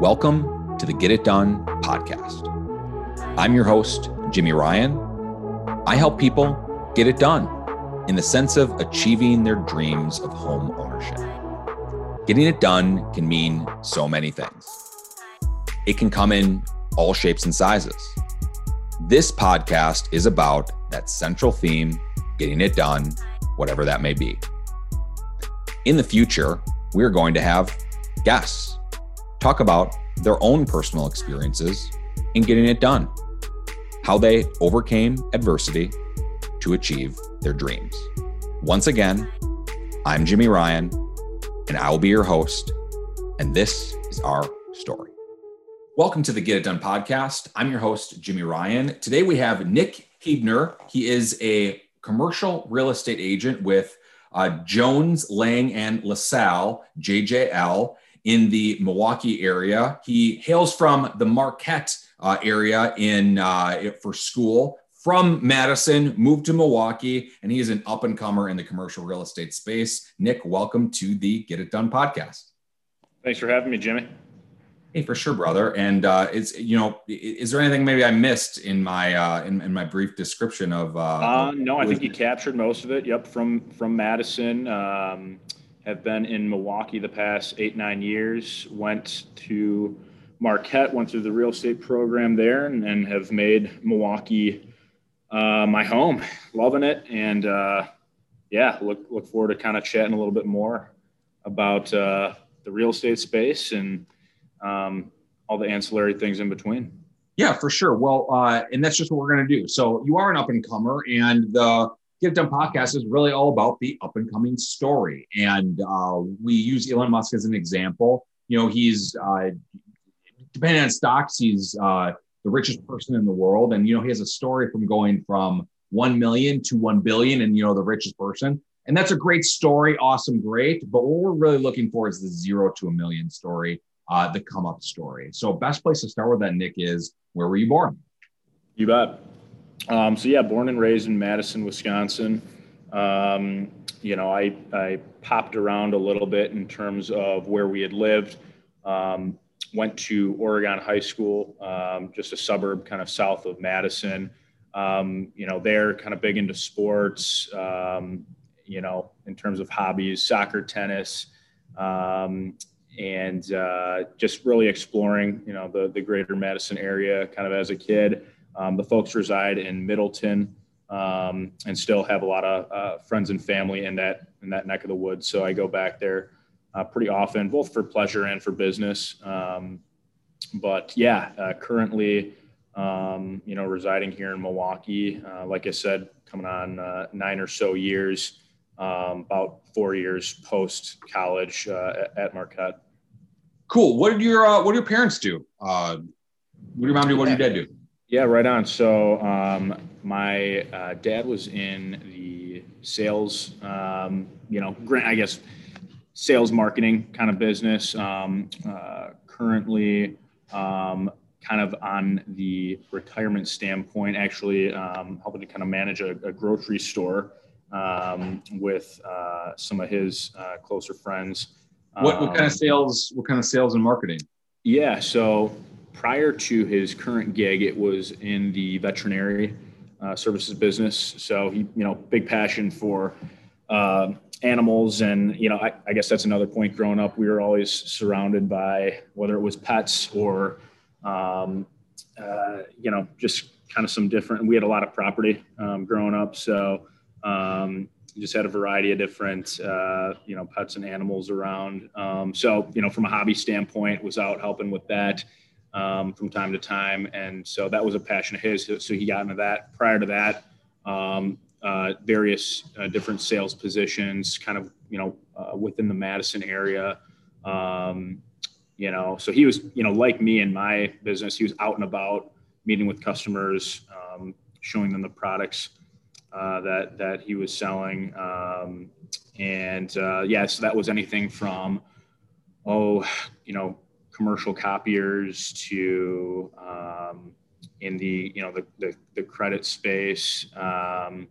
Welcome to the Get It Done podcast. I'm your host, Jimmy Ryan. I help people get it done in the sense of achieving their dreams of home ownership. Getting it done can mean so many things. It can come in all shapes and sizes. This podcast is about that central theme, getting it done, whatever that may be. In the future, we're going to have guests talk about their own personal experiences in getting it done, how they overcame adversity to achieve their dreams. Once again, I'm Jimmy Ryan, and I will be your host, and this is our story. Welcome to the Get It Done podcast. I'm your host, Jimmy Ryan. Today we have Nick Huebner. He is a commercial real estate agent with uh, Jones, Lang, and LaSalle, JLL in the Milwaukee area. He hails from the Marquette uh, area in uh, for school from Madison, moved to Milwaukee, and he is an up and comer in the commercial real estate space. Nick, welcome to the Get It Done podcast. Thanks for having me, Jimmy. Hey, for sure, brother. And uh, is you know, is there anything maybe I missed in my uh, in, in my brief description of? Uh, uh no, I think you captured most of it. Yep, from from Madison. Um, have been in Milwaukee the past eight, nine years. Went to Marquette, went through the real estate program there, and, and have made Milwaukee uh, my home. Loving it, and uh, yeah, look look forward to kind of chatting a little bit more about uh, the real estate space and um, all the ancillary things in between. Yeah, for sure. Well, uh, and that's just what we're going to do. So you are an up and comer, and the Get Done podcast is really all about the up and coming story. And uh, we use Elon Musk as an example. You know, he's, uh, depending on stocks, he's uh, the richest person in the world. And, you know, he has a story from going from 1 million to 1 billion and, you know, the richest person. And that's a great story. Awesome. Great. But what we're really looking for is the zero to a million story, uh, the come up story. So, best place to start with that, Nick, is where were you born? You bet. Um, so yeah, born and raised in Madison, Wisconsin. Um, you know, I, I popped around a little bit in terms of where we had lived. Um, went to Oregon High School, um, just a suburb kind of south of Madison. Um, you know, they're kind of big into sports. Um, you know, in terms of hobbies, soccer, tennis, and uh, just really exploring. You know, the the greater Madison area, kind of as a kid. Um, the folks reside in Middleton um, and still have a lot of uh, friends and family in that in that neck of the woods. So I go back there uh, pretty often, both for pleasure and for business. Um, but yeah, uh, currently, um, you know, residing here in Milwaukee. Uh, like I said, coming on uh, nine or so years, um, about four years post college uh, at Marquette. Cool. What did your What did your parents do? what did your mom do? What did your dad do? Yeah, right on. So um, my uh, dad was in the sales, um, you know, I guess sales marketing kind of business. Um, uh, currently, um, kind of on the retirement standpoint, actually um, helping to kind of manage a, a grocery store um, with uh, some of his uh, closer friends. What, what kind of sales? What kind of sales and marketing? Yeah, so prior to his current gig, it was in the veterinary uh, services business. So he, you know, big passion for uh, animals, and you know, I, I, guess that's another point. Growing up, we were always surrounded by whether it was pets or, um, uh, you know, just kind of some different. We had a lot of property um, growing up, so. Um, just had a variety of different, uh, you know, pets and animals around. Um, so, you know, from a hobby standpoint, was out helping with that um, from time to time. And so that was a passion of his. So he got into that. Prior to that, um, uh, various uh, different sales positions, kind of, you know, uh, within the Madison area. Um, you know, so he was, you know, like me in my business, he was out and about meeting with customers, um, showing them the products uh, that that he was selling. Um, and uh, yeah, so that was anything from, oh, you know, commercial copiers to um, in the you know the, the, the credit space um,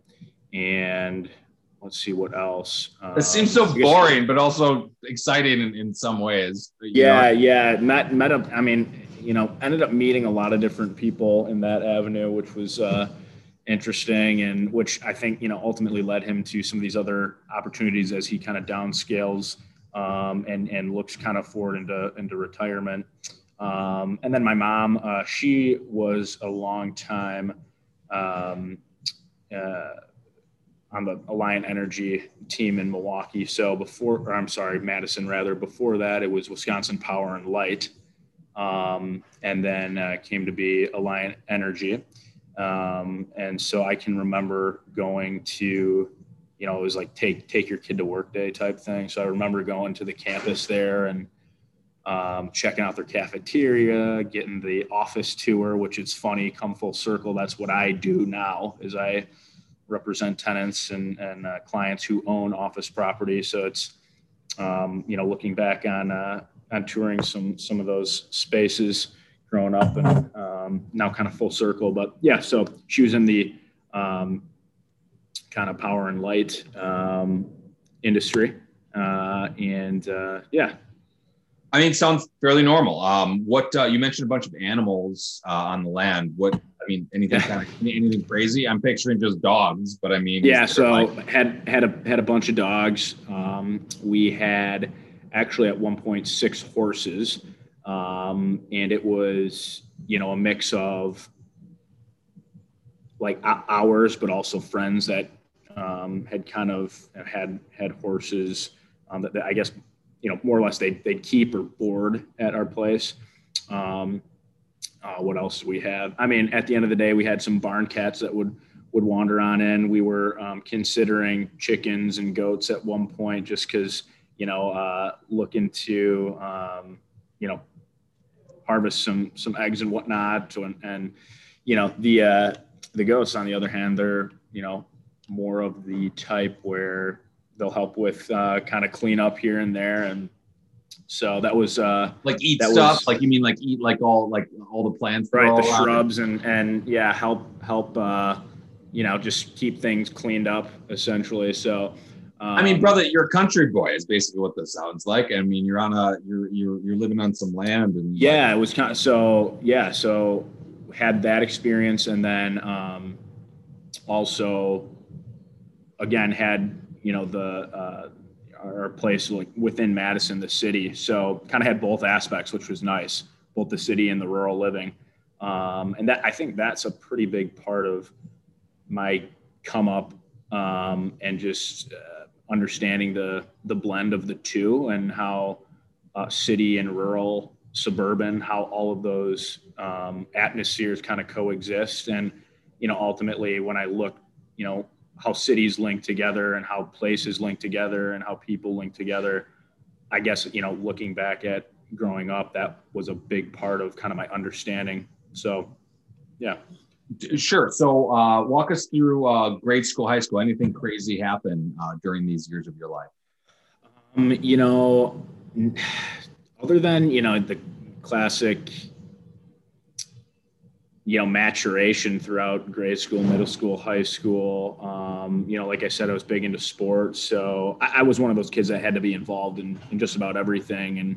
and let's see what else. It seems so Um, boring, but also exciting in, in some ways. Yeah, know? yeah. Met met up. I mean, you know, ended up meeting a lot of different people in that avenue, which was uh, interesting, and which I think you know ultimately led him to some of these other opportunities as he kind of downscales um, and and looks kind of forward into into retirement. Um, and then my mom, uh, she was a long time um, uh, on the Alliant Energy team in Milwaukee. So before, or I'm sorry, Madison rather. Before that, it was Wisconsin Power and Light, um, and then uh, came to be Alliant Energy. Um, and so I can remember going to, you know, it was like take take your kid to work day type thing. So I remember going to the campus there and um, checking out their cafeteria, getting the office tour, which is funny. Come full circle, that's what I do now. Is I represent tenants and, and uh, clients who own office property. So it's, um, you know, looking back on, uh, on touring some, some of those spaces growing up and um, now kind of full circle. But yeah, so she was in the um, kind of power and light um, industry. Uh, and uh, yeah, I mean, it sounds fairly normal. Um, what uh, you mentioned a bunch of animals uh, on the land. What I mean, anything kind of anything crazy? I'm picturing just dogs, but I mean, yeah so like- had had a had a bunch of dogs um, we had actually at one point six horses um, and it was you know a mix of like ours but also friends that um, had kind of had had horses um, that, that i guess you know more or less they'd, they'd keep or board at our place um, uh, what else do we have i mean at the end of the day we had some barn cats that would would wander on in. We were um, considering chickens and goats at one point, just because you know, uh, looking to um, you know harvest some some eggs and whatnot. And, and you know, the uh, the goats, on the other hand, they're you know more of the type where they'll help with uh, kind of clean up here and there, and so that was uh, like eat stuff? was- like you mean like eat like all like all the plants? right the shrubs and and yeah help help uh you know just keep things cleaned up essentially so um, I mean, brother, you're a country boy. Is basically what this sounds like. I mean, you're on a you're you're you're living on some land and like, yeah it was kind of so yeah so had that experience and then um also again had you know the uh our place like within madison the city so kind of had both aspects which was nice both the city and the rural living um and that i think that's a pretty big part of my come up um and just uh, understanding the the blend of the two and how uh, city and rural, suburban, how all of those um, atmospheres kind of coexist. And, you know, ultimately, when I look, you know, how cities link together and how places link together and how people link together, I guess, you know, looking back at growing up, that was a big part of kind of my understanding. So, yeah. Sure. So, uh, walk us through uh, grade school, high school. Anything crazy happen uh, during these years of your life? Um, you know, other than you know the classic, you know, maturation throughout grade school, middle school, high school. Um, you know, like I said, I was big into sports, so I, I was one of those kids that had to be involved in, in just about everything. And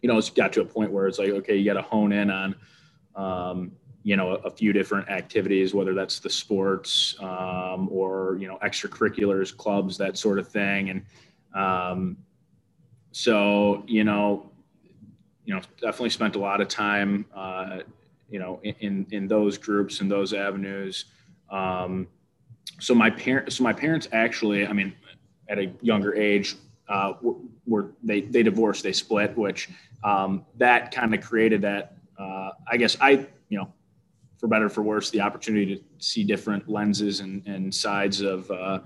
you know, it's got to a point where it's like, okay, you got to hone in on. Um, you know, a, a few different activities, whether that's the sports um, or you know extracurriculars, clubs, that sort of thing, and um, so you know you know definitely spent a lot of time uh, you know in, in those groups and those avenues. Um, so my parents so my parents actually i mean at a younger age uh, were, they they divorced they split which um, that kind of created that uh, i guess i you know for better or for worse the opportunity to see different lenses and, and sides of uh,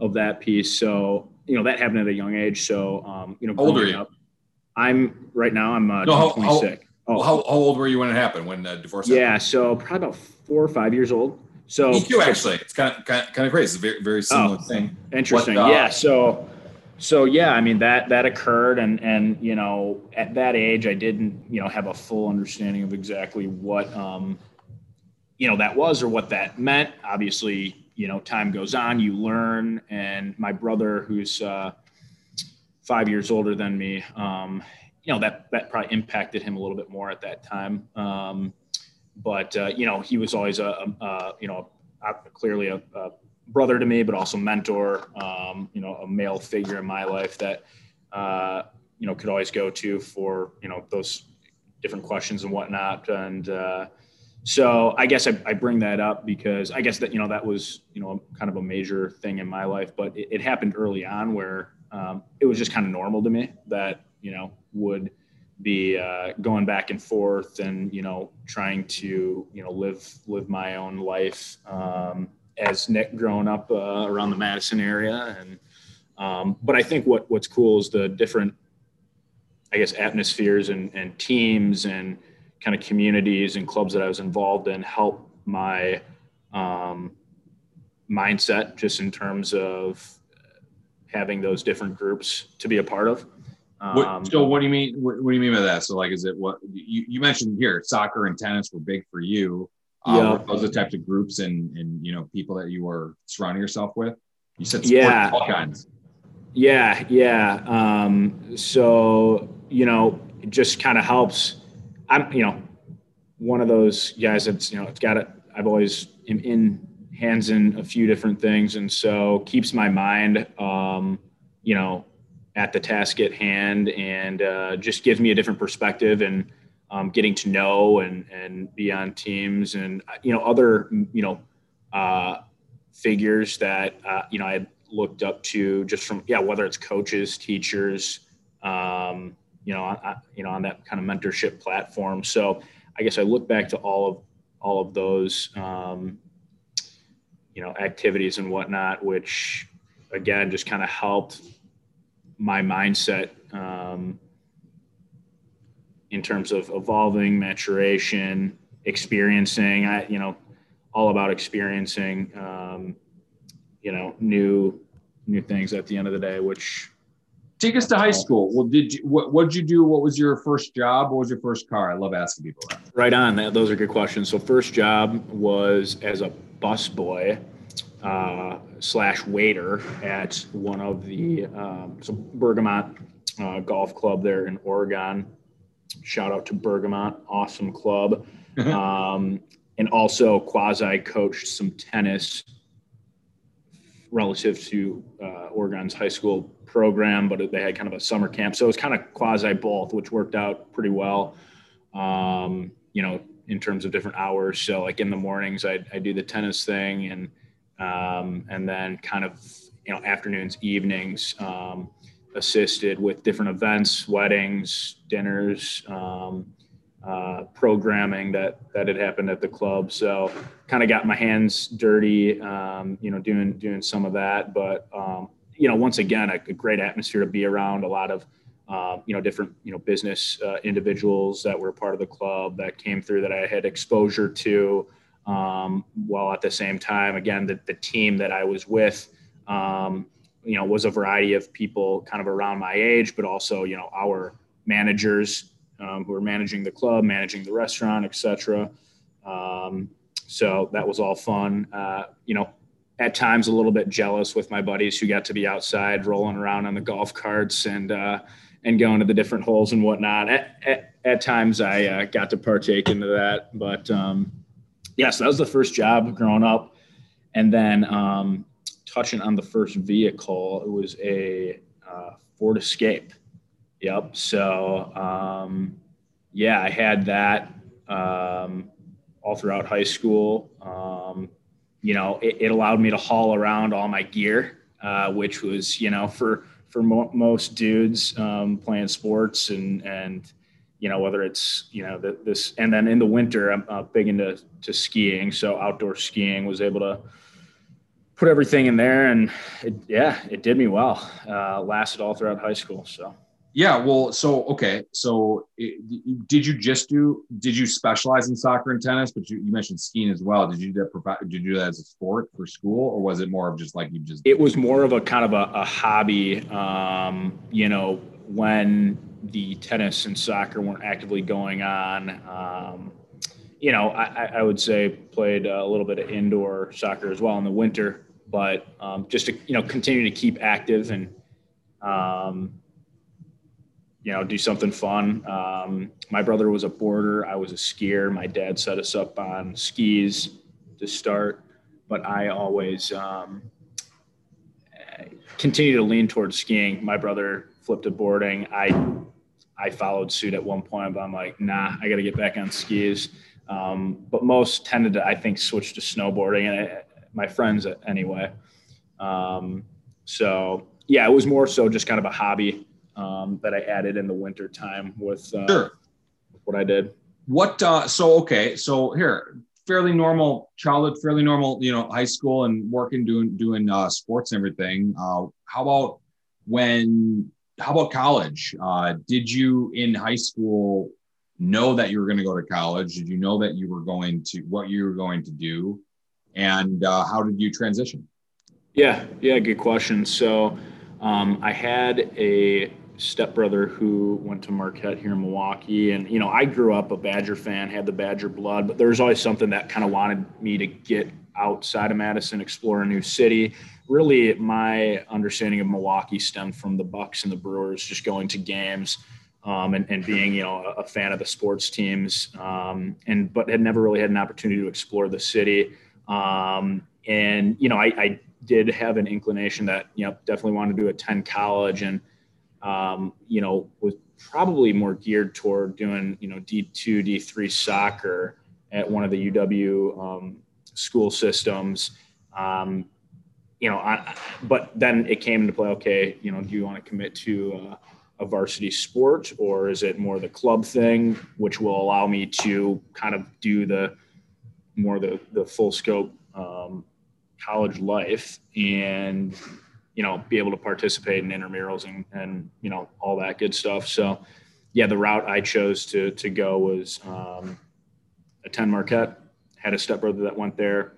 of that piece. So you know that happened at a young age. So um, you know How old are growing you? up- i'm right now i'm uh, No, how- 26 oh How, how old were you when it happened? When the divorce? yeah so probably about four or five years old so Me too, actually. It's kind of kind of, kind of crazy. It's a very very similar Oh. thing. Interesting. What, uh, yeah. So, so yeah, I mean that that occurred, and and you know at that age I didn't you know have a full understanding of exactly what um, you know that was or what that meant. Obviously, you know, time goes on, you learn. And my brother, who's uh, five years older than me, um, you know, that that probably impacted him a little bit more at that time. Um, but uh, you know, he was always a, a, a you know a, clearly a, brother to me, but also mentor. Um, you know, a male figure in my life that uh, you know could always go to for you know those different questions and whatnot. And uh, so I guess I, I, bring that up because I guess that you know that was you know kind of a major thing in my life, but it, it happened early on where um, it was just kind of normal to me that you know would be uh, going back and forth and you know trying to you know live live my own life um, as Nick growing up uh, around the Madison area and um, but I think what what's cool is the different I guess atmospheres and, and teams and kind of communities and clubs that I was involved in help my um, mindset just in terms of having those different groups to be a part of. What, um, so what do you mean? What, what, do you mean by that? So like, is it what you, you mentioned here? Soccer and tennis were big for you. Um, yeah. Those are the types of groups and and you know people that you were surrounding yourself with. You said yeah, all kinds. Yeah, yeah. Um, so you know, it just kind of helps. I'm you know one of those guys that's you know it's got it. I've always am in hands in a few different things, and so keeps my mind. Um, you know at the task at hand and uh, just gives me a different perspective and um, getting to know and and be on teams and you know other you know uh, figures that uh, you know I looked up to just from yeah whether it's coaches teachers um, you know I, you know on that kind of mentorship platform. So I guess I look back to all of all of those um, you know activities and whatnot which again just kind of helped my mindset um, in terms of evolving, maturation, experiencing. I, you know, all about experiencing, um, you know, new new things at the end of the day. Which take us to high school. Well, did you what what did you do? What was your first job? What was your first car? I love asking people that. Right on. Those are good questions. So first job was as a bus boy uh, slash waiter at one of the um, so Bergamont uh, Golf Club there in Oregon. Shout out to Bergamont, awesome club, mm-hmm. um, and also quasi coached some tennis relative to uh, Oregon's high school program, but they had kind of a summer camp, so it was kind of quasi both, which worked out pretty well. Um, you know, in terms of different hours. So like in the mornings, I I do the tennis thing and um, and then kind of you know afternoons, evenings, um, assisted with different events, weddings, dinners, um, uh, programming that that had happened at the club. So kind of got my hands dirty, um, you know, doing doing some of that. But um, you know, once again, a, a, great atmosphere to be around. A lot of uh, you know different you know business uh, individuals that were part of the club that came through that I had exposure to um, while at the same time, again, the, the team that I was with, um, you know, was a variety of people kind of around my age, but also, you know, our managers um, who were managing the club, managing the restaurant, etc. Um, so that was all fun. Uh, you know, at times a little bit jealous with my buddies who got to be outside rolling around on the golf carts and uh, and going to the different holes and whatnot. At, at, at times I uh, got to partake into that, but um, yeah, so that was the first job growing up. And then um, touching on the first vehicle, it was a uh, Ford Escape. Yep. So, um, yeah, I had that um, all throughout high school. Um, you know, it, it, allowed me to haul around all my gear, uh, which was, you know, for for mo- most dudes um, playing sports and and you know whether it's you know the, this and then in the winter i'm uh, big into to skiing. So outdoor skiing was able to put everything in there and it, yeah it did me well uh, lasted all throughout high school so. Yeah well so okay so it, did you just do did you specialize in soccer and tennis? But you, you mentioned skiing as well. Did you do that did you do that as a sport for school or was it more of just like you just it was more of a kind of a, a hobby um, you know when the tennis and soccer weren't actively going on. Um, you know, I, I would say played a little bit of indoor soccer as well in the winter, but um, just to you know continue to keep active and um, you know do something fun. Um, my brother was a boarder, I was a skier. My dad set us up on skis to start, but I always um, continue to lean towards skiing. My brother flipped to boarding. I I followed suit at one point, but I'm like, nah, I got to get back on skis. Um, but most tended to, I think, switch to snowboarding, and I, my friends anyway. Um, so yeah, it was more so just kind of a hobby um, that I added in the winter time with, uh, sure. what I did. What? Uh, so okay, so here, fairly normal childhood, fairly normal, you know, high school and working, doing doing uh, sports and everything. Uh, how about when? How about college? Uh, did you in high school know that you were going to go to college? Did you know that you were going to what you were going to do? And uh, how did you transition? Yeah, yeah, good question. So um, I had a stepbrother who went to Marquette here in Milwaukee, and you know I grew up a Badger fan, had the Badger blood, but there was always something that kind of wanted me to get outside of Madison, explore a new city. Really, my understanding of Milwaukee stemmed from the Bucks and the Brewers, just going to games um, and, and, being you know a, fan of the sports teams. Um, and but had never really had an opportunity to explore the city. Um, and you know I, I, did have an inclination that you know definitely wanted to attend college and um, you know was probably more geared toward doing you know d2 d3 soccer at one of the uw um, school systems. Um, you know I, but then it came into play okay you know do you want to commit to a varsity sport or is it more the club thing which will allow me to kind of do the more the the full scope um, college life and you know be able to participate in intramurals and and you know all that good stuff? So yeah the route i chose to to go was um, attend marquette. Had a stepbrother that went there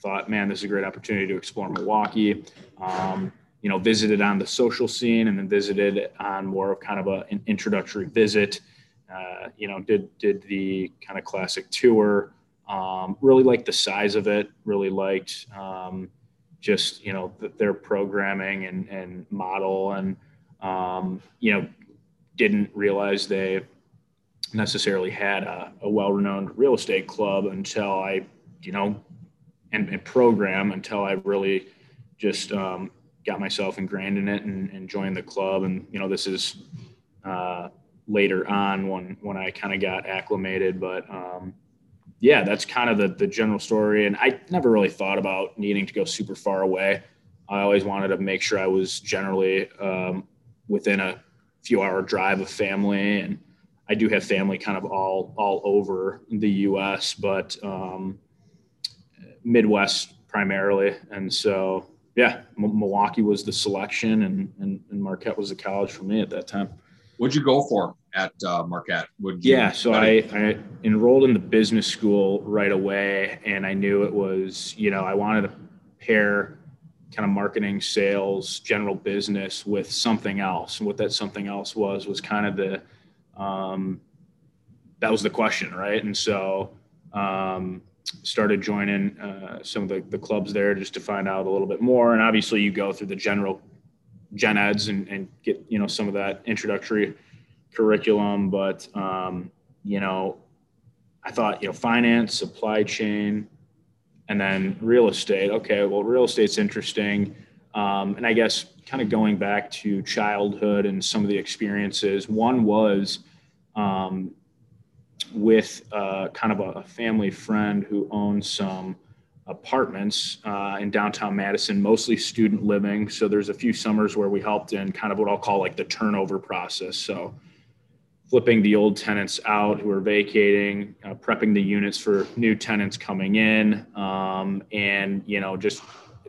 thought man this is a great opportunity to explore milwaukee um, you know, visited on the social scene and then visited on more of kind of a, an introductory visit. Uh, you know, did did the kind of classic tour. Um, really liked the size of it. Really liked um, just you know their programming and and model and um, you know didn't realize they necessarily had a, a well-renowned real estate club until I you know and, and program until I really just um, got myself ingrained in it and, and joined the club. And you know, this is uh, later on when when I kind of got acclimated, but um, yeah, that's kind of the the general story. And I never really thought about needing to go super far away. I always wanted to make sure I was generally um, within a few hour drive of family and I do have family kind of all all over the U.S., but um, Midwest primarily, and so yeah, M- Milwaukee was the selection, and, and, and Marquette was the college for me at that time. What'd you go for at uh, Marquette? Would yeah, so I, I enrolled in the business school right away, and I knew it was you know I wanted to pair kind of marketing, sales, general business with something else. And what that something else was was kind of the um, that was the question, right? And so um, started joining uh, some of the, the clubs there just to find out a little bit more. And obviously, you go through the general gen eds and, and get you know some of that introductory curriculum. But um, you know, I thought you know finance, supply chain, and then real estate. Okay, well, real estate's interesting. Um, and I guess kind of going back to childhood and some of the experiences. One was um, with uh, kind of a, family friend who owns some apartments uh, in downtown Madison, mostly student living. So there's a few summers where we helped in kind of what I'll call like the turnover process. So flipping the old tenants out who are vacating, uh, prepping the units for new tenants coming in, um, and you know just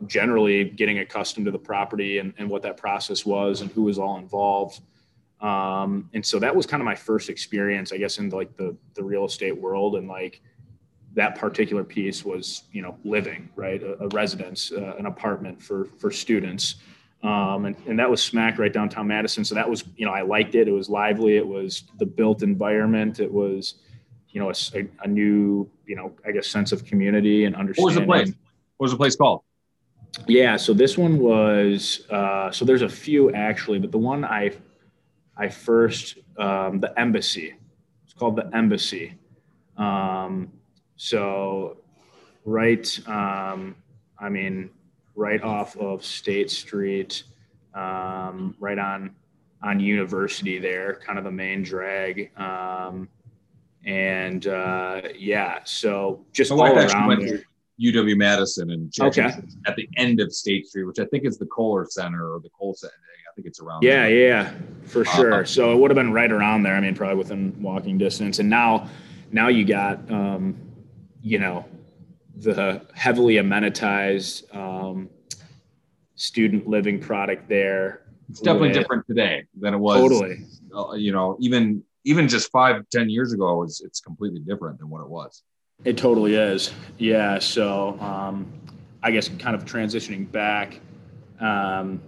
generally getting accustomed to the property and, and what that process was and who was all involved. Um, and so that was kind of my first experience, I guess, in like the the real estate world, and like that particular piece was, you know, living right, a, a residence, uh, an apartment for for students, um, and and that was smack right downtown Madison. So that was, you know, I liked it. It was lively. It was the built environment. It was, you you know, a, a, new, you know, I guess sense of community and understanding. What was the place? What was the place called? Yeah, so this one was uh, so there's a few actually, but the one I I first um, the embassy. It's called the embassy. Um, so right, um, I mean, right off of State Street, um, right on on University there, kind of the main drag. Um, and uh, yeah, so just all around there. UW Madison and okay. at the end of State Street, which I think is the Kohler Center or the Kohl Center. Think it's around. Yeah, there. yeah, for uh, sure. Uh, so it would have been right around there. I mean, probably within walking distance. And now, now you got, um, you know, the heavily amenitized um, student living product there. It's definitely with, different today than it was. Totally. Uh, you know, even even just five, ten years ago, it's it's completely different than what it was. It totally is. Yeah. So um, I guess kind of transitioning back, um,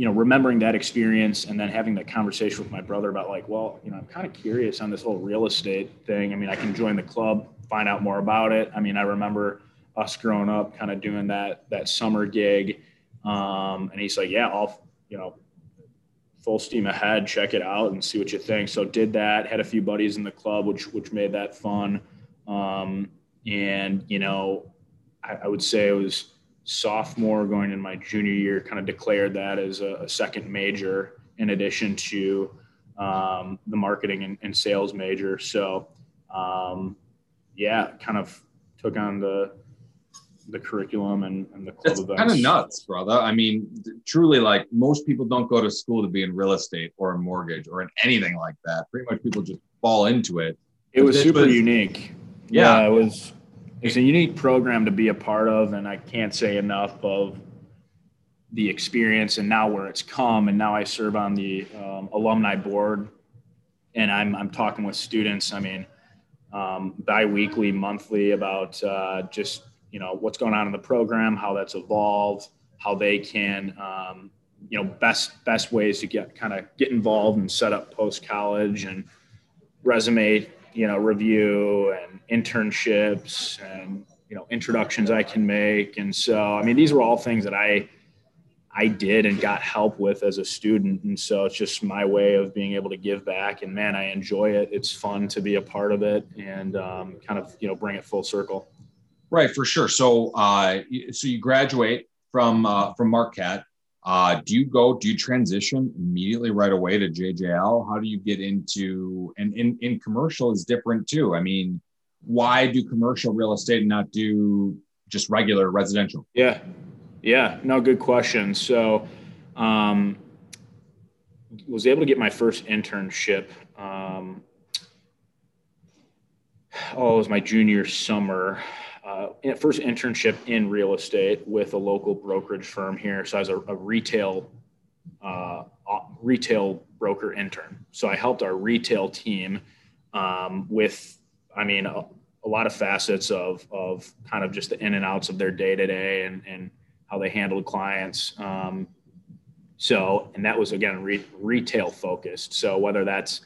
you know, remembering that experience and then having that conversation with my brother about like, well, you know, I'm kind of curious on this whole real estate thing. I mean, I can join the club, find out more about it. I mean, I remember us growing up kind of doing that that summer gig. Um, and he's like, yeah, I'll, you know, full steam ahead, check it out and see what you think. So did that, had a few buddies in the club, which, which made that fun. Um, and, you know, I, I, would say it was sophomore going in my junior year, kind of declared that as a, a second major in addition to um, the marketing and, and, sales major. So, um, yeah, kind of took on the, the curriculum and, and the club That's events. kind of nuts, brother. I mean, truly, like most people don't go to school to be in real estate or a mortgage or in anything like that. Pretty much people just fall into it. It was super unique yeah, it was it's a unique program to be a part of, and I can't say enough of the experience and now where it's come. And now I serve on the um, alumni board, and I'm I'm talking with students. I mean, um, biweekly, monthly about uh, just you know what's going on in the program, how that's evolved, how they can um, you know best best ways to get kind of get involved and set up post college and resume you know review and internships and you know introductions I can make. And so I mean these were all things that I I did and got help with as a student. And so it's just my way of being able to give back. And man I enjoy it. It's fun to be a part of it and um, kind of you know bring it full circle. Right for sure. So uh, so you graduate from uh, from Marquette uh, do you go, do you transition immediately right away to JLL? How do you get into, and in, in commercial is different too. I mean, why do commercial real estate and not do just regular residential? Yeah. Yeah. No, good question. So, um, was able to get my first internship. Um, oh, it was my junior summer uh, first internship in real estate with a local brokerage firm here. So I was a, a retail uh, retail broker intern. So I helped our retail team um, with, I mean, a, a, lot of facets of of kind of just the in and outs of their day to day and and how they handled clients. Um, so, and that was again re- retail focused. So whether that's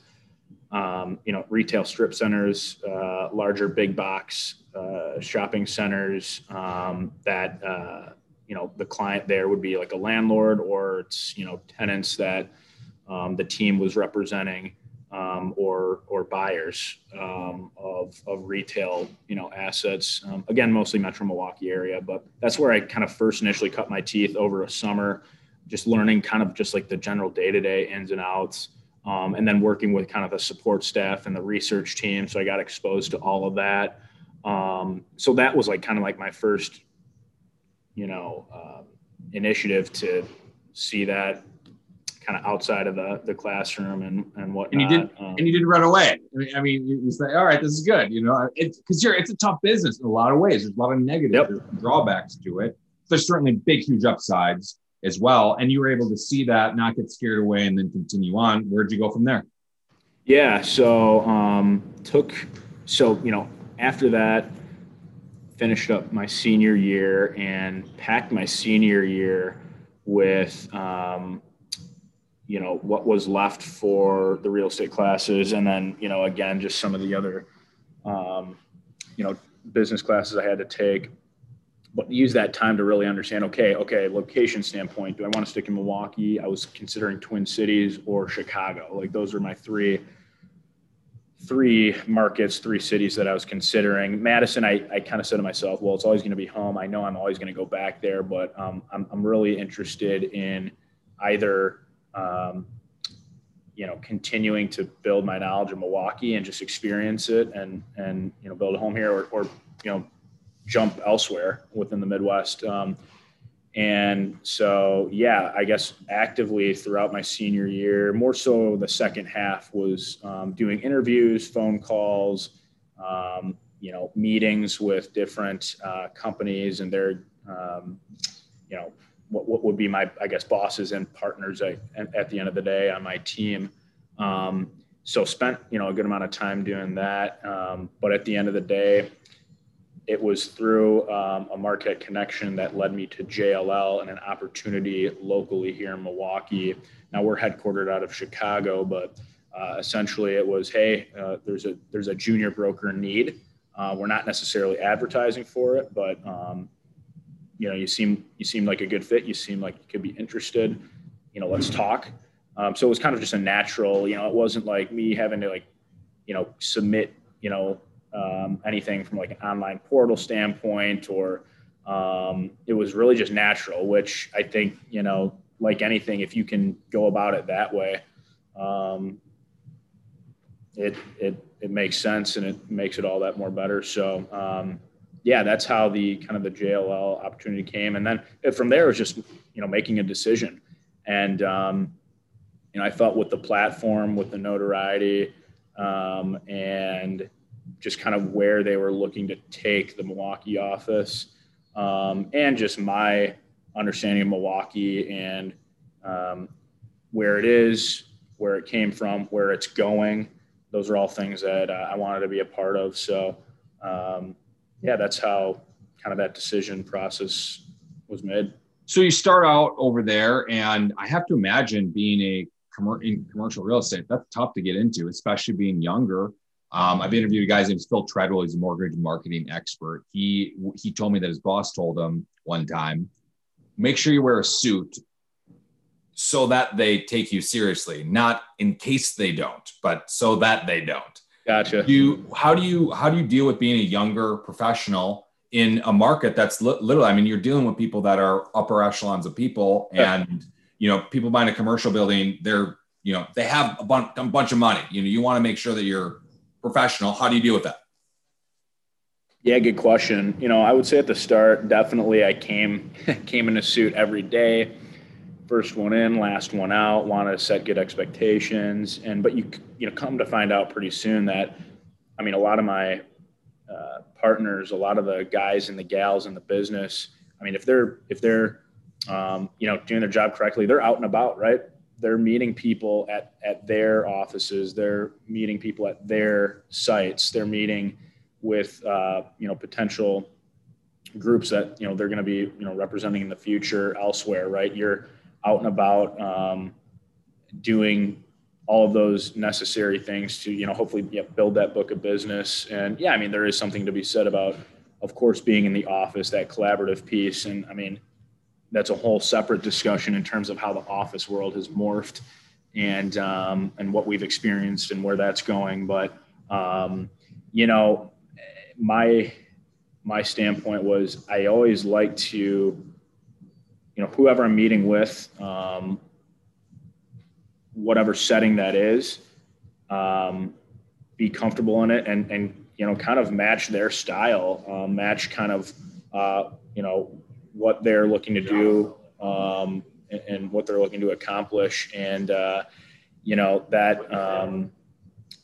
um, you know retail strip centers, uh, larger big box uh, shopping centers um, that uh, you know the client there would be like a landlord or it's you know tenants that um, the team was representing um, or or buyers um, of of retail you know assets. Um, again, mostly Metro Milwaukee area, but that's where I kind of first initially cut my teeth over a summer, just learning kind of just like the general day to day ins and outs. Um, and then working with kind of the support staff and the research team. So I got exposed to all of that. Um, so that was like kind of like my first, you know, uh, initiative to see that kind of outside of the, the classroom and and what. And you did um, and you didn't run away. I mean, I mean you, say, all right, this is good. You know, because you're it's a tough business in a lot of ways. There's a lot of negative yep. drawbacks to it. There's certainly big, huge upsides as well. And you were able to see that, not get scared away, and then continue on. Where'd you go from there? Yeah, so um, took so you know after that, finished up my senior year and packed my senior year with um, you know what was left for the real estate classes and then you know again just some of the other um, you know business classes i had to take use that time to really understand okay okay location standpoint do i want to stick in milwaukee? I was considering twin cities or chicago. Like those are my three three markets three cities that i was considering. Madison i, I kind of said to myself well it's always going to be home. I know i'm always going to go back there but um, I'm, I'm really interested in either um, you know continuing to build my knowledge of milwaukee and just experience it and and you know build a home here or, or you know jump elsewhere within the Midwest. Um, and so, yeah, I guess actively throughout my senior year, more so the second half was um, doing interviews, phone calls, um, you know, meetings with different uh, companies and their, um, you know, what, what would be my, I guess, bosses and partners at, at the end of the day on my team. Um, so spent, you know, a good amount of time doing that. Um, but at the end of the day, it was through um, a Marquette connection that led me to JLL and an opportunity locally here in Milwaukee. Now we're headquartered out of Chicago, but uh, essentially it was, hey, uh, there's a there's a junior broker need. Uh, we're not necessarily advertising for it, but um, you know, you seem you seem like a good fit. You seem like you could be interested. You know, let's talk. Um, so it was kind of just a natural. You know, it wasn't like me having to like, you know, submit. You know, um, anything from like an online portal standpoint or um, it was really just natural which i think you know like anything if you can go about it that way um, it, it it makes sense and it makes it all that more better. So um, yeah that's how the kind of the jll opportunity came. And then from there it was just you know making a decision. And um, you know i felt with the platform with the notoriety um, and just kind of where they were looking to take the Milwaukee office um, and just my understanding of Milwaukee and um, where it is, where it came from, where it's going. Those are all things that uh, I wanted to be a part of. So, um, yeah, that's how kind of that decision process was made. So you start out over there, and I have to imagine being a commercial real estate, that's tough to get into, especially being younger. Um, I've interviewed a guy named Phil Treadwell. He's a mortgage marketing expert. He he told me that his boss told him one time, make sure you wear a suit so that they take you seriously, not in case they don't, but so that they don't. Gotcha. You how do you how do you deal with being a younger professional in a market that's li- literally? I mean, you're dealing with people that are upper echelons of people, and you know, people buying a commercial building, they're you know they have a, bun- a bunch of money. You know, you want to make sure that you're professional. How do you deal with that? Yeah, good question. You know, I would say at the start, definitely I came came in a suit every day. First one in, last one out. Want to set good expectations, and but you you know come to find out pretty soon that, I mean, a lot of my uh, partners, a lot of the guys and the gals in the business. I mean, if they're if they're um, you know doing their job correctly, they're out and about, right? They're meeting people at, at their offices they're meeting people at their sites they're meeting with uh, you know potential groups that you know they're going to be you know representing in the future elsewhere right? You're out and about um, doing all of those necessary things to you know hopefully yeah, build that book of business. And yeah i mean there is something to be said about of course being in the office that collaborative piece. And i mean that's a whole separate discussion in terms of how the office world has morphed and um, and what we've experienced and where that's going. But um, you know, my my standpoint was I always like to, you know, whoever I'm meeting with, um, whatever setting that is, um, be comfortable in it and and you know kind of match their style, uh, match kind of uh, you know what they're looking to do um, and, and, what they're looking to accomplish. And, uh, you know, that, um,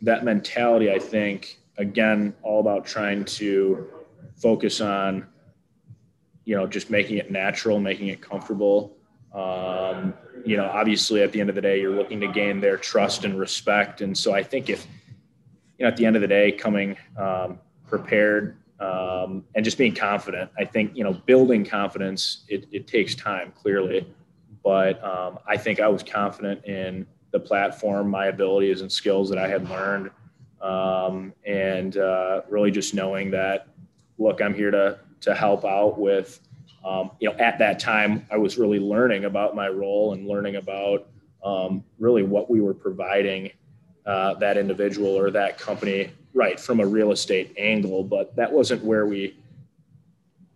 that mentality, I think, again, all about trying to focus on, you know, just making it natural, making it comfortable. Um, you know, obviously at the end of the day, you're looking to gain their trust and respect. And so I think if, you know, at the end of the day, coming um, prepared um, and just being confident. I think you know building confidence it, it takes time clearly, but um, I think I was confident in the platform, my abilities and skills that I had learned, um, and uh, really just knowing that, look, I'm here to to help out with. Um, you know, at that time, I was really learning about my role and learning about um, really what we were providing uh, that individual or that company, right, from a real estate angle. But that wasn't where we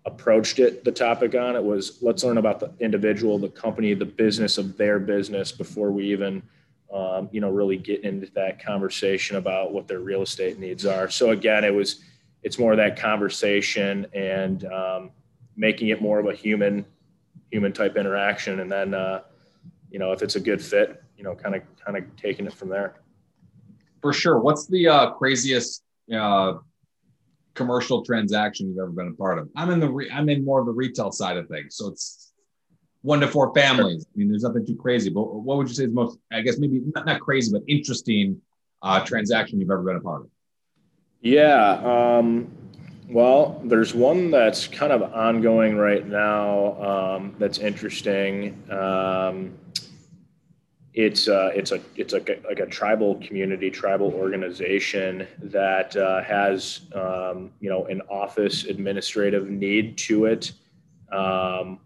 approached it the topic on. It was let's learn about the individual the company the business of their business before we even um, you know really get into that conversation about what their real estate needs are. So again it was it's more of that conversation and um, making it more of a human human type interaction. And then uh, you know if it's a good fit you know kind of kind of taking it from there for sure what's the uh, craziest uh, commercial transaction you've ever been a part of. I'm in the re- I'm in more of the retail side of things, so it's one to four families. I mean, there's nothing too crazy. But what would you say is most, I guess maybe not, not crazy, but interesting uh, transaction you've ever been a part of? Yeah. Um, well, there's one that's kind of ongoing right now um, that's interesting. Um, it's uh, it's a it's a, like a tribal community, tribal organization that uh, has um, you know an office administrative need to it, um,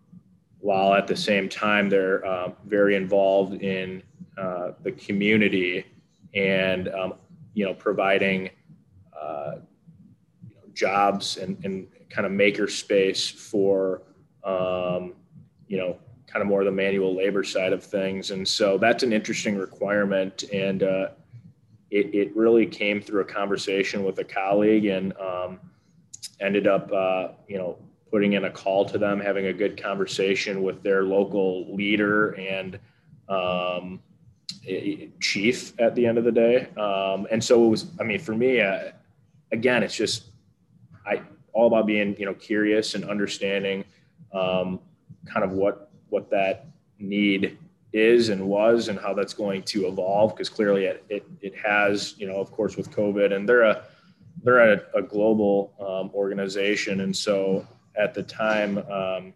while at the same time they're uh, very involved in uh, the community and um, you know providing uh, you know, jobs and, and kind of maker space for um, you know kind of more the manual labor side of things. And so that's an interesting requirement. And uh, it, it really came through a conversation with a colleague and um, ended up, uh, you know, putting in a call to them, having a good conversation with their local leader and um, chief at the end of the day. Um, and so it was, I mean, for me, uh, again, it's just, I all about being, you know, curious and understanding um, kind of what what that need is and was and how that's going to evolve because clearly it, it, it has you know of course with covid and they're a they're a, a global um, organization. And so at the time um,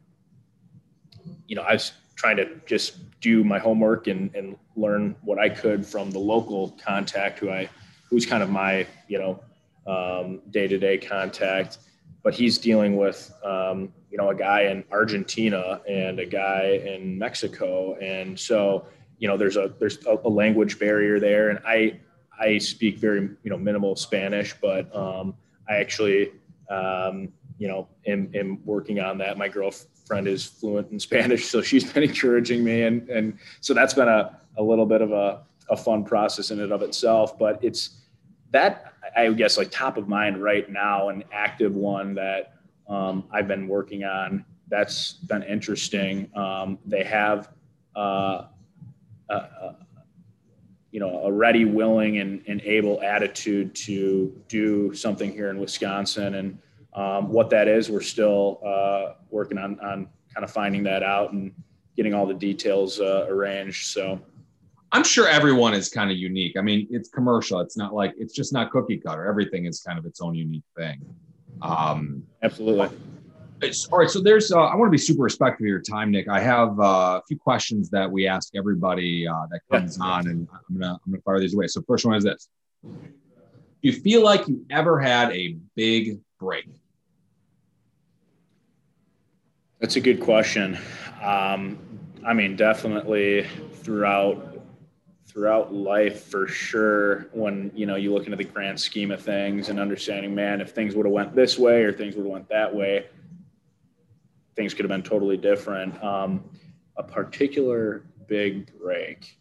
you know i was trying to just do my homework and, and learn what i could from the local contact who i who's kind of my you know um, day-to-day contact but he's dealing with um, you know a guy in Argentina and a guy in Mexico, and so you know there's a there's a, language barrier there, and I I speak very you know minimal Spanish, but um, I actually um, you know am, am working on that. My girlfriend is fluent in Spanish, so she's been encouraging me, and and so that's been a a little bit of a a fun process in and of itself, but it's that I guess like top of mind right now, an active one that um, I've been working on. That's been interesting. Um, they have, uh, a, a, you know, a ready, willing, and, and able attitude to do something here in Wisconsin. And um, what that is, we're still uh, working on, on kind of finding that out and getting all the details uh, arranged. So I'm sure everyone is kind of unique. I mean, it's commercial. It's not like it's just not cookie cutter. Everything is kind of its own unique thing. Um, Absolutely. all right. So there's. Uh, I want to be super respectful of your time, Nick. I have uh, a few questions that we ask everybody uh, that comes yeah. on, and I'm gonna I'm gonna fire these away. So first one is this: Do you feel like you ever had a big break? That's a good question. Um, I mean, definitely throughout throughout life for sure when you know you look into the grand scheme of things and understanding man if things would have went this way or things would have went that way things could have been totally different. Um, a particular big break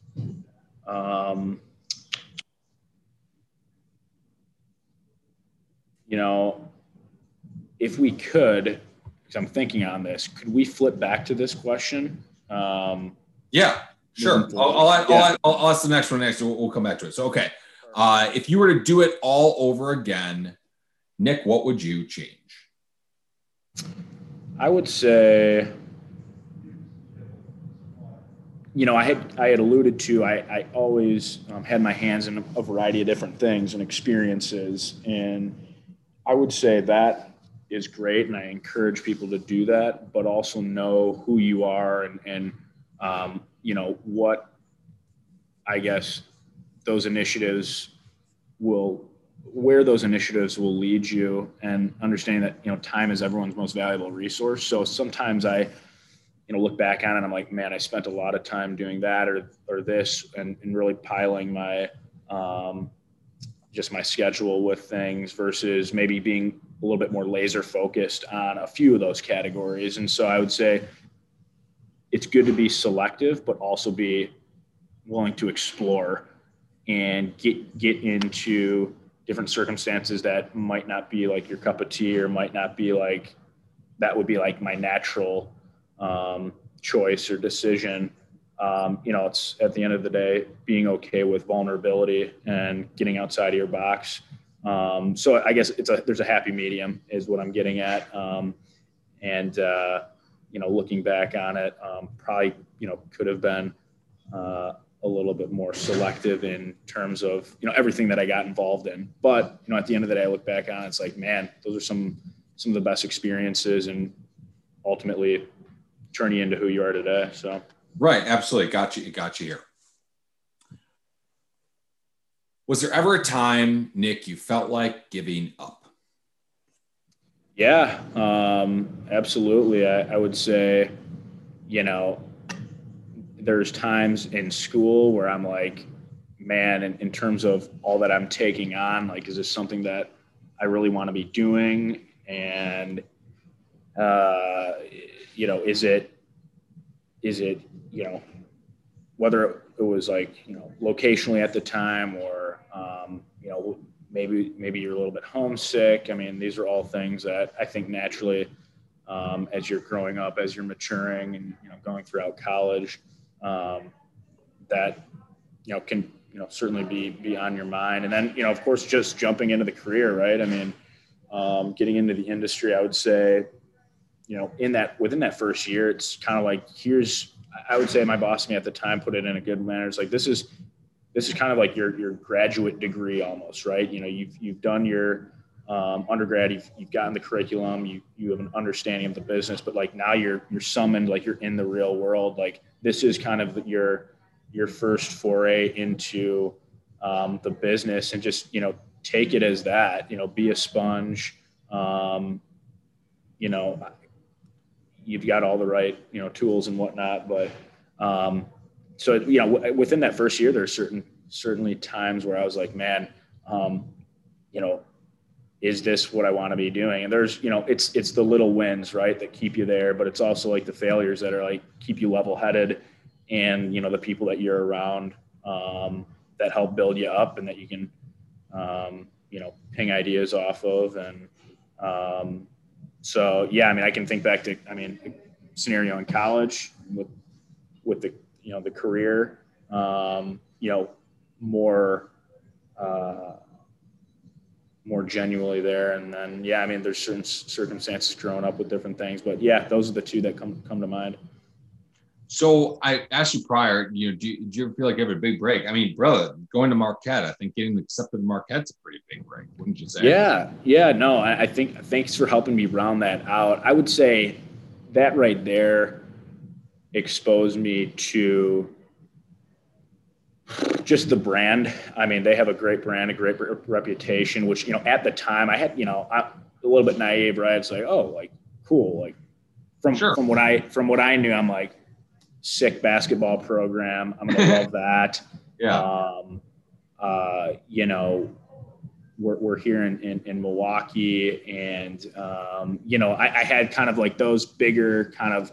um, you know if we could because i'm thinking on this could we flip back to this question? Um, yeah Sure. I'll, I'll, yeah. I'll, I'll, ask the next one next. We'll, we'll come back to it. So, okay. Uh, if you were to do it all over again, Nick, what would you change? I would say, you know, I had I had alluded to I, I always um, had my hands in a variety of different things and experiences, and I would say that is great, and I encourage people to do that, but also know who you are and and um, you know, what I guess those initiatives will where those initiatives will lead you and understanding that you know time is everyone's most valuable resource. So sometimes i you know look back on it i'm like man i spent a lot of time doing that or or this and, and really piling my um, just my schedule with things versus maybe being a little bit more laser focused on a few of those categories. And so i would say it's good to be selective but also be willing to explore and get get into different circumstances that might not be like your cup of tea or might not be like that would be like my natural um, choice or decision. Um, you know it's at the end of the day being okay with vulnerability and getting outside of your box. Um, so i guess it's a there's a happy medium is what i'm getting at. Um, and uh, you know looking back on it um, probably you know could have been uh, a little bit more selective in terms of you know everything that I got involved in. But you know, at the end of the day, I look back on it, it's like, man, those are some some of the best experiences, and ultimately turn you into who you are today. So right, absolutely, got you, got you here. Was there ever a time, Nick, you felt like giving up? Yeah, um, absolutely. I, I would say, you know, there's times in school where I'm like, man, in, in terms of all that I'm taking on, like, is this something that I really want to be doing? And, uh, you know, is it, is it, you know, whether it was like, you know, locationally at the time or, um, you know, maybe, maybe you're a little bit homesick. I mean, these are all things that I think naturally, um, as you're growing up, as you're maturing and, you know, going throughout college, um, that you know can you know certainly be be on your mind. And then you know of course just jumping into the career right? I mean um, getting into the industry i would say you know in that within that first year it's kind of like here's i would say my boss me at the time put it in a good manner. It's like this is this is kind of like your your graduate degree almost right? You know you've you've done your um, undergrad you've, you've gotten the curriculum you you have an understanding of the business but like now you're you're summoned like you're in the real world. Like this is kind of your your first foray into um, the business and just you know take it as that you know be a sponge um, you know you've got all the right you know tools and whatnot but um, so you know within that first year there are certain certainly times where i was like man um, you know is this what I want to be doing? And there's, you know, it's it's the little wins, right, that keep you there, but it's also like the failures that are like keep you level headed, and you know the people that you're around um, that help build you up and that you can, um, you know, ping ideas off of, and um, so yeah, I mean, I can think back to, I mean, scenario in college with with the you know the career, um, you know, more. Uh, more genuinely there. And then, yeah, I mean, there's certain circumstances growing up with different things, but yeah, those are the two that come come to mind. So I asked you prior, you know, do you, do you ever feel like you have a big break? I mean, brother, going to Marquette, I think getting accepted to Marquette's a pretty big break, wouldn't you say? Yeah, yeah, no, I, I think thanks for helping me round that out. I would say that right there exposed me to just the brand. I mean, they have a great brand, a great re- reputation. Which you know, at the time, I had you know, I, a little bit naive, right? It's like, oh, like cool, like from sure. from what I from what I knew, I'm like sick basketball program. I'm gonna love that. Yeah. Um, uh, you know, we're, we're here in, in, in Milwaukee, and um, you know, I, I had kind of like those bigger kind of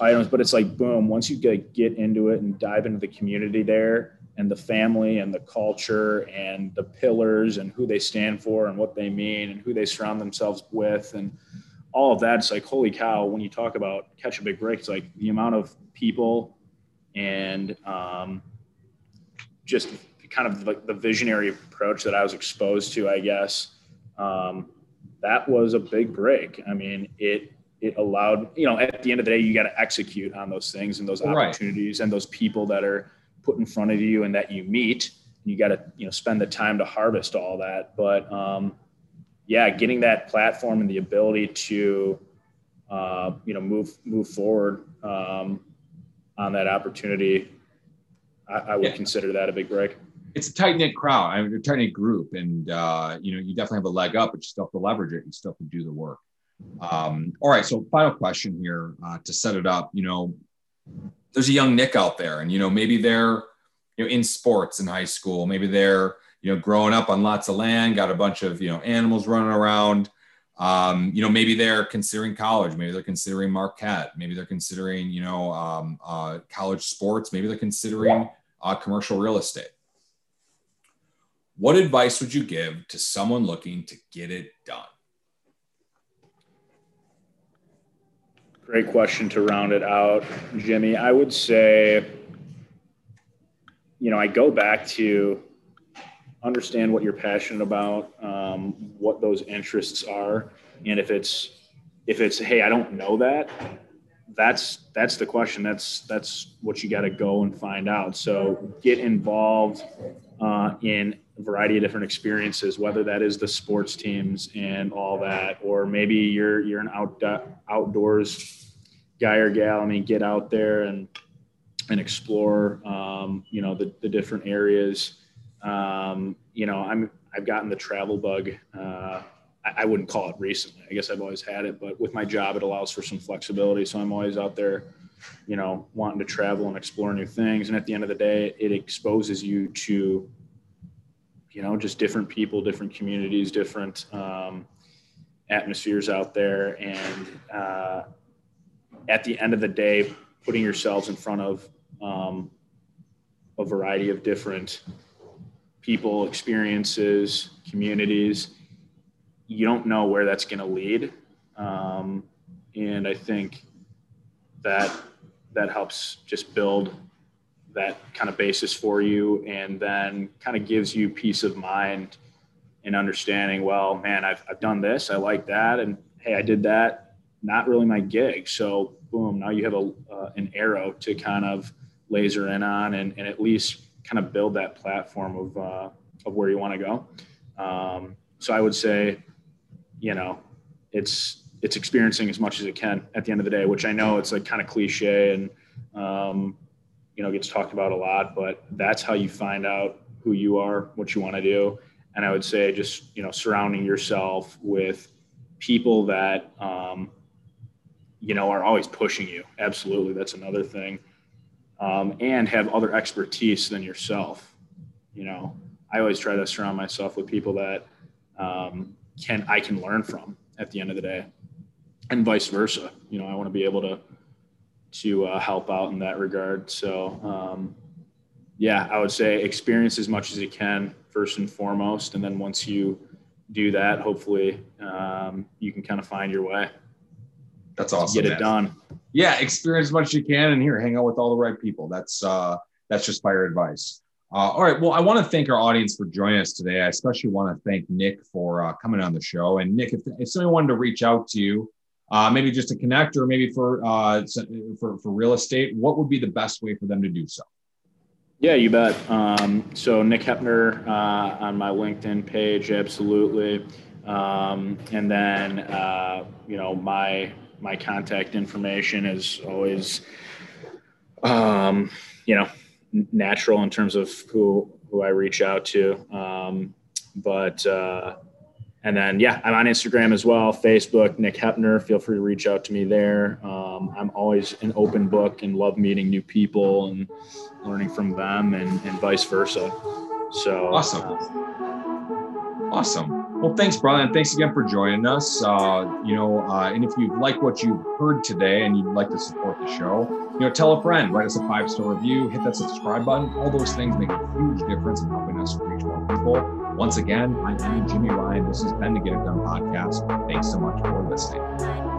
items, but it's like boom. Once you get get into it and dive into the community there, and the family and the culture and the pillars and who they stand for and what they mean and who they surround themselves with and all of that. It's like, holy cow, when you talk about catch a big break, it's like the amount of people and um, just kind of like the visionary approach that I was exposed to, I guess. Um, that was a big break. I mean, it it allowed, you know, at the end of the day, you got to execute on those things and those opportunities right. and those people that are put in front of you and that you meet. You got to you know spend the time to harvest all that. But um, yeah, getting that platform and the ability to uh, you know move move forward um, on that opportunity, I, I would yeah. consider that a big break. It's a tight knit crowd. I mean, a tight knit group, and uh, you know, you definitely have a leg up, but you still have to leverage it. You still have to do the work. Um, all right. So, final question here uh, to set it up. You know, there's a young Nick out there, and you know, maybe they're you know in sports in high school. Maybe they're you know growing up on lots of land, got a bunch of you know animals running around. Um, you know, maybe they're considering college. Maybe they're considering Marquette. Maybe they're considering you know um, uh, college sports. Maybe they're considering uh, commercial real estate. What advice would you give to someone looking to get it done? Great question to round it out, Jimmy. I would say, you know, I go back to understand what you're passionate about, um, what those interests are, and if it's if it's hey, I don't know that, that's that's the question. That's that's what you got to go and find out. So get involved uh, in variety of different experiences, whether that is the sports teams and all that, or maybe you're you're an out outdoors guy or gal. I mean, get out there and and explore, um, you know, the, the different areas. Um, you know, I'm I've gotten the travel bug. Uh, I, wouldn't call it recently. I guess I've always had it, but with my job, it allows for some flexibility. So I'm always out there, you know, wanting to travel and explore new things. And at the end of the day, it exposes you to, you know, just different people, different communities, different um, atmospheres out there. And uh, at the end of the day, putting yourselves in front of um, a variety of different people, experiences, communities you don't know where that's going to lead. Um, and I think that that helps just build that kind of basis for you and then kind of gives you peace of mind in understanding, well, man, I've, I've done this. I like that. And hey, I did that. Not really my gig. So boom, now you have a, uh, an arrow to kind of laser in on and, and at least kind of build that platform of, uh, of where you want to go. Um, so I would say, you know, it's it's experiencing as much as it can at the end of the day, which I know it's like kind of cliche and um, you know gets talked about a lot, but that's how you find out who you are, what you want to do, and I would say just you know surrounding yourself with people that um, you know are always pushing you. Absolutely, that's another thing, um, and have other expertise than yourself. You know, I always try to surround myself with people that um, can I can learn from at the end of the day, and vice versa. You know, I want to be able to to uh, help out in that regard. So, um, yeah, I would say experience as much as you can first and foremost, and then once you do that, hopefully um, you can kind of find your way. That's awesome. Get it man. done. Yeah, experience as much as you can, and here, hang out with all the right people. That's uh, that's just fire advice. Uh, all right. Well, I want to thank our audience for joining us today. I especially want to thank Nick for uh, coming on the show. And Nick, if, if somebody wanted to reach out to you, uh, maybe just to connect or maybe for, uh, for, for real estate, what would be the best way for them to do so? Yeah, you bet. Um, so Nick Hepner uh, on my LinkedIn page, absolutely. Um, and then, uh, you know, my, my contact information is always, um, you know, natural in terms of who who I reach out to. Um, but uh, and then yeah, I'm on Instagram as well, Facebook, Nick Hepner. Feel free to reach out to me there. Um, I'm always an open book and love meeting new people and learning from them, and, and vice versa. So awesome, uh, awesome. Well, thanks, Brian. Thanks again for joining us. Uh, you know, uh, and if you like what you've heard today and you'd like to support the show, you know, tell a friend, write us a five star review, hit that subscribe button. All those things make a huge difference in helping us reach more people. Once again, I'm Jimmy Ryan. This has been the Get It Done podcast. Thanks so much for listening.